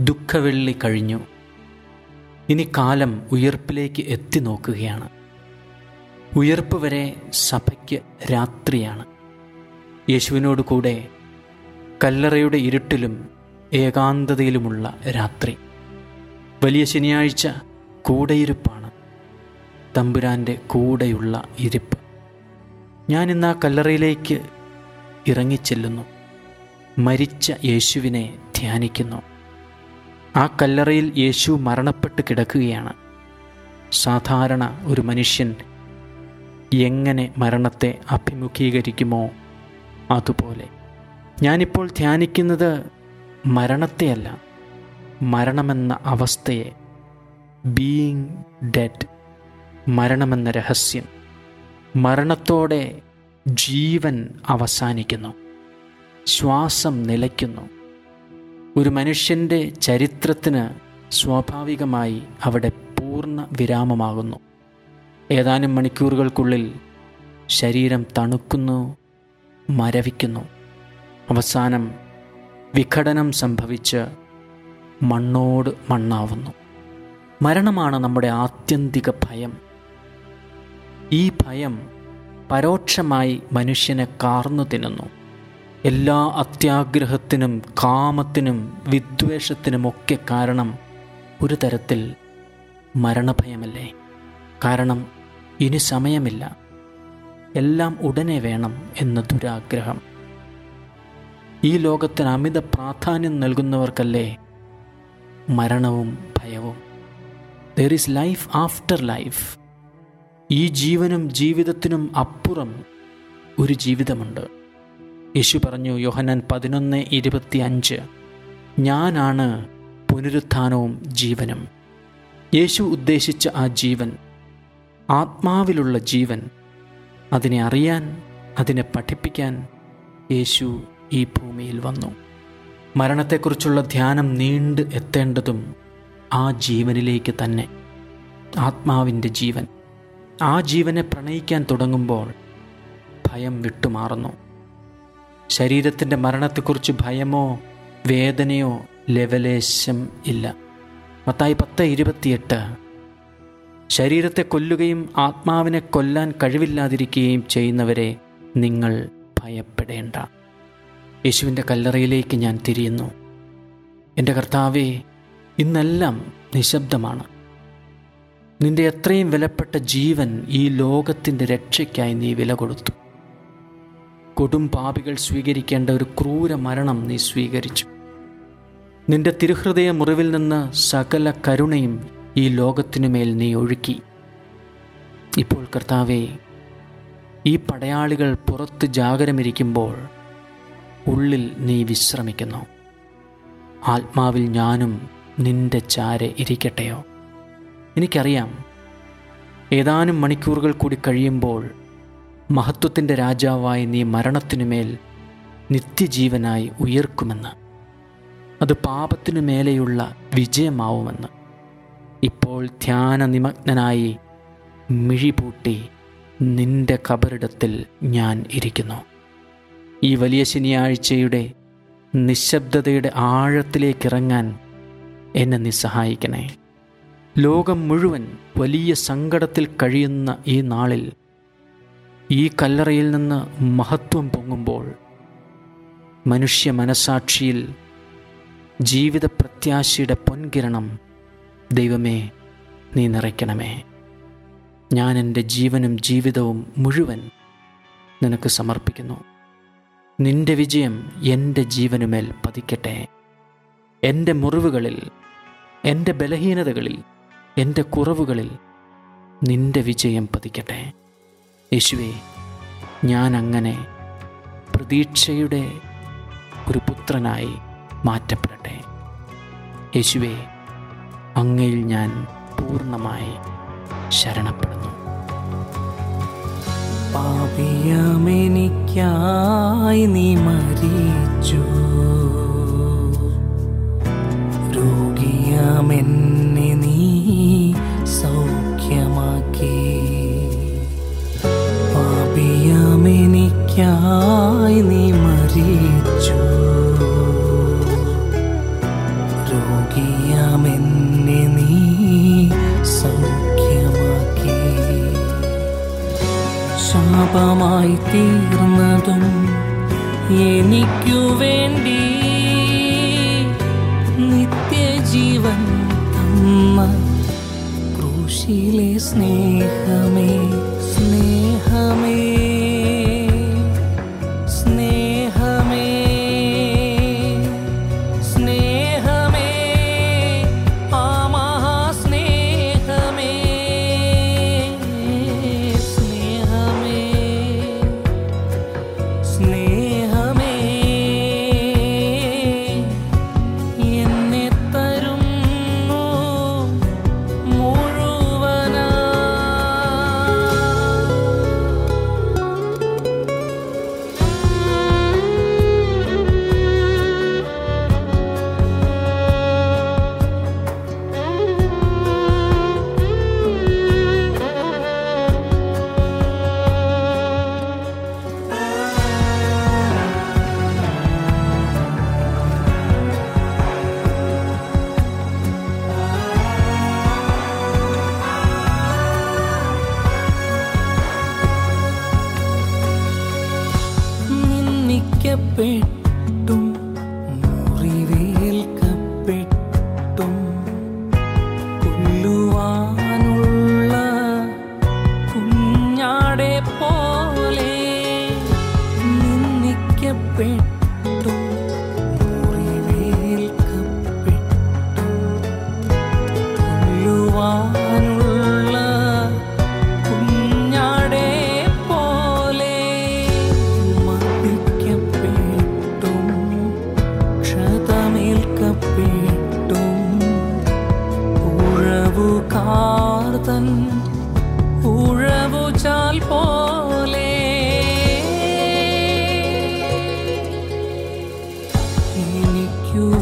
ദുഃഖവെള്ളി കഴിഞ്ഞു. ഇനി കാലം ഉയർപ്പിലേക്ക് എത്തി നോക്കുകയാണ്. ഉയർപ്പ് വരെ സഭയ്ക്ക് രാത്രിയാണ്. യേശുവിനോട് കൂടെ കല്ലറയുടെ ഇരുട്ടിലും ഏകാന്തതയിലുമുള്ള രാത്രി. വലിയ ശനിയാഴ്ച കൂടെയിരുപ്പാണ്. തമ്പുരാന്റെ കൂടെയുള്ള ഇരിപ്പ്. ഞാൻ ഇന്ന് ആ കല്ലറയിലേക്ക് ഇറങ്ങിച്ചെല്ലുന്നു. മരിച്ച യേശുവിനെ ധ്യാനിക്കുന്നു. ആ കല്ലറയിൽ യേശു മരണപ്പെട്ട് കിടക്കുകയാണ്. സാധാരണ ഒരു മനുഷ്യൻ എങ്ങനെ മരണത്തെ അഭിമുഖീകരിക്കുമോ അതുപോലെ. ഞാനിപ്പോൾ ധ്യാനിക്കുന്നത് മരണത്തെയല്ല മരണമെന്ന അവസ്ഥയെ. ബീയിങ് ഡെഡ് മരണമെന്ന രഹസ്യം. മരണത്തോടെ ജീവൻ അവസാനിക്കുന്നു ശ്വാസം നിലയ്ക്കുന്നു. ഒരു മനുഷ്യന്റെ ചരിത്രത്തിന് സ്വാഭാവികമായി അവിടെ പൂർണ വിരാമമാകുന്നു. ഏതാനും മണിക്കൂറുകൾക്കുള്ളിൽ ശരീരം തണുക്കുന്നു മരവിക്കുന്നു. അവസാനം വിഘടനം സംഭവിച്ച് മണ്ണോട് മണ്ണാവുന്നു. മരണമാണ് നമ്മുടെ ആത്യന്തിക ഭയം. ഈ ഭയം പരോക്ഷമായി മനുഷ്യനെ കാർന്നു തിന്നുന്നു. എല്ലാ അത്യാഗ്രഹത്തിനും കാമത്തിനും വിദ്വേഷത്തിനുമൊക്കെ കാരണം ഒരു തരത്തിൽ മരണഭയമല്ലേ? കാരണം ഇനി സമയമില്ല. എല്ലാം ഉടനെ വേണം എന്ന ദുരാഗ്രഹം. ഈ ലോകത്തിന് അമിത പ്രാധാന്യം നൽകുന്നവർക്കല്ലേ മരണവും ഭയവും? There is life after life ഈ ജീവനും ജീവിതത്തിനും അപ്പുറം ഒരു ജീവിതമുണ്ട്. യേശു പറഞ്ഞു യോഹന്നാൻ പതിനൊന്ന് ഇരുപത്തി അഞ്ച് ഞാനാണ് പുനരുത്ഥാനവും ജീവനും. യേശു ഉദ്ദേശിച്ച ആ ജീവൻ ആത്മാവിലുള്ള ജീവൻ അതിനെ അറിയാൻ അതിനെ പഠിപ്പിക്കാൻ യേശു ഈ ഭൂമിയിൽ വന്നു. മരണത്തെക്കുറിച്ചുള്ള ധ്യാനം നീണ്ട് എത്തേണ്ടതും ആ ജീവനിലേക്ക് തന്നെ ആത്മാവിന്റെ ജീവൻ. ആ ജീവനെ പ്രണയിക്കാൻ തുടങ്ങുമ്പോൾ ഭയം വിട്ടുമാറുന്നു. ശരീരത്തിന്റെ മരണത്തെക്കുറിച്ച് ഭയമോ വേദനയോ ലവലേശം ഇല്ല. മത്തായി പത്ത് ഇരുപത്തിയെട്ട്. ശരീരത്തെ കൊല്ലുകയും ആത്മാവിനെ കൊല്ലാൻ കഴിവില്ലാതിരിക്കുകയും ചെയ്യുന്നവരെ നിങ്ങൾ ഭയപ്പെടേണ്ട. യേശുവിന്റെ കല്ലറയിലേക്ക് ഞാൻ തിരിയുന്നു. എന്റെ കർത്താവേ ഇന്നെല്ലാം നിശബ്ദമാണ്. നിന്റെ എത്രയും വിലപ്പെട്ട ജീവൻ ഈ ലോകത്തിന്റെ രക്ഷയ്ക്കായി നീ വില കൊടുത്തു. കൊടും പാപികൾ സ്വീകരിക്കേണ്ട ഒരു ക്രൂര മരണം നീ സ്വീകരിച്ചു. നിന്റെ തിരുഹൃദയ മുറിവിൽ നിന്ന് സകല കരുണയും ഈ ലോകത്തിനുമേൽ നീ ഒഴുക്കി. ഇപ്പോൾ കർത്താവേ ഈ പടയാളികൾ പുറത്ത് ജാഗരമിരിക്കുമ്പോൾ ഉള്ളിൽ നീ വിശ്രമിക്കുന്നു. ആത്മാവിൽ ഞാനും നിന്റെ ചാരെ ഇരിക്കട്ടെയോ? എനിക്കറിയാം ഏതാനും മണിക്കൂറുകൾ കൂടി കഴിയുമ്പോൾ മഹത്വത്തിന്റെ രാജാവായി നീ മരണത്തിനുമേൽ നിത്യജീവനായി ഉയർക്കുമെന്ന്. അത് പാപത്തിനു മേലെയുള്ള വിജയമാവുമെന്ന്. ഇപ്പോൾ ധ്യാന ധ്യാനനിമഗ്നനായി മിഴിപൂട്ടി നിന്റെ കബറിടത്തിൽ ഞാൻ ഇരിക്കുന്നു. ഈ വലിയ ശനിയാഴ്ചയുടെ നിശബ്ദതയുടെ ആഴത്തിലേക്കിറങ്ങാൻ എന്നെ നീ സഹായിക്കണേ ലോകം മുഴുവൻ വലിയ സങ്കടത്തിൽ കഴിയുന്ന ഈ നാളിൽ ഈ കല്ലറയിൽ നിന്ന് മഹത്വം പൊങ്ങുമ്പോൾ മനുഷ്യ മനസാക്ഷിയിൽ ജീവിത പ്രത്യാശയുടെ പൊൻകിരണം ദൈവമേ നീ നിറയ്ക്കണമേ. ഞാൻ എന്റെ ജീവനും ജീവിതവും മുഴുവൻ നിനക്ക് സമർപ്പിക്കുന്നു. നിന്റെ വിജയം എന്റെ ജീവനുമേൽ പതിക്കട്ടെ. എന്റെ മുറിവുകളിൽ എന്റെ ബലഹീനതകളിൽ എന്റെ കുറവുകളിൽ നിന്റെ വിജയം പതിക്കട്ടെ. യേശുവേ ഞാൻ അങ്ങനെ പ്രതീക്ഷയുടെ ഒരു പുത്രനായി മാറ്റപ്പെടട്ടെ. യേശുവെ അങ്ങയിൽ ഞാൻ പൂർണമായി ശരണപ്പെടുന്നു. പാപിയമെനിക്കായി നീ മരിച്ചു. രോഗിയാമെന്നെ ശാപമായി തീർന്നതും എനിക്കു വേണ്ടി നിത്യജീവൻ അമ്മ ക്രൂശിലെ സ്നേഹമേ സ്നേഹമേ.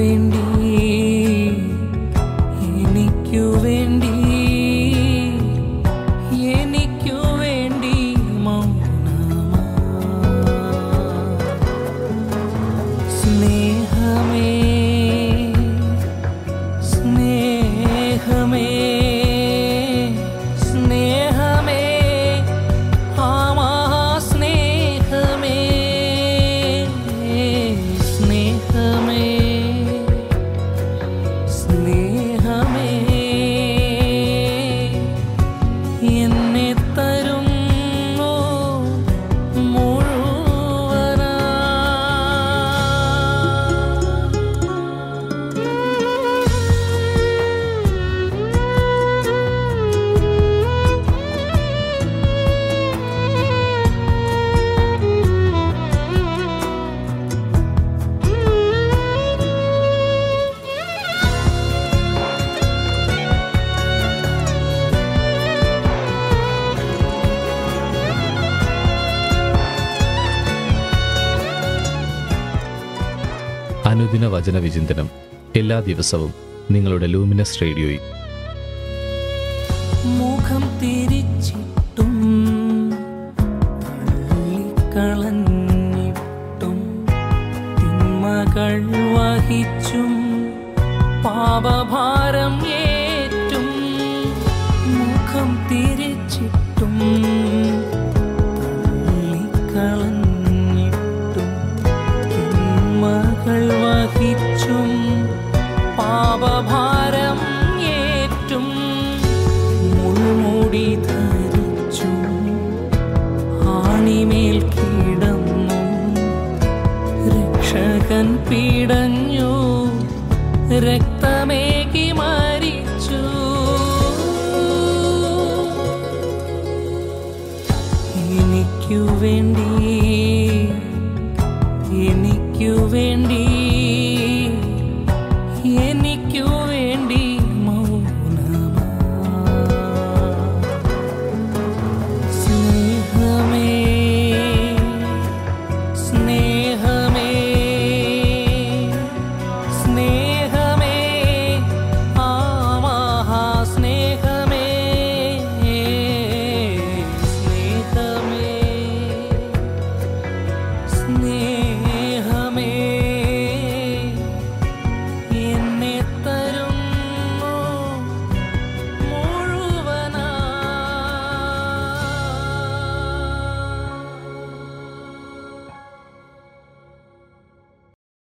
വേണ്ടി എന്നെ വചന വിചിന്തനം എല്ലാ ദിവസവും നിങ്ങളുടെ ലൂമിനസ് റേഡിയോയിൽ. മുഖം തിരിച്ചിട്ടും വഹിച്ചും പാപഭാരം ഏറ്റും മുഖം തിരിച്ചിട്ടും രക്ഷകൻ പീടഞ്ഞു രക്തമേകി മരിച്ചു. എനിക്കു വേണ്ടി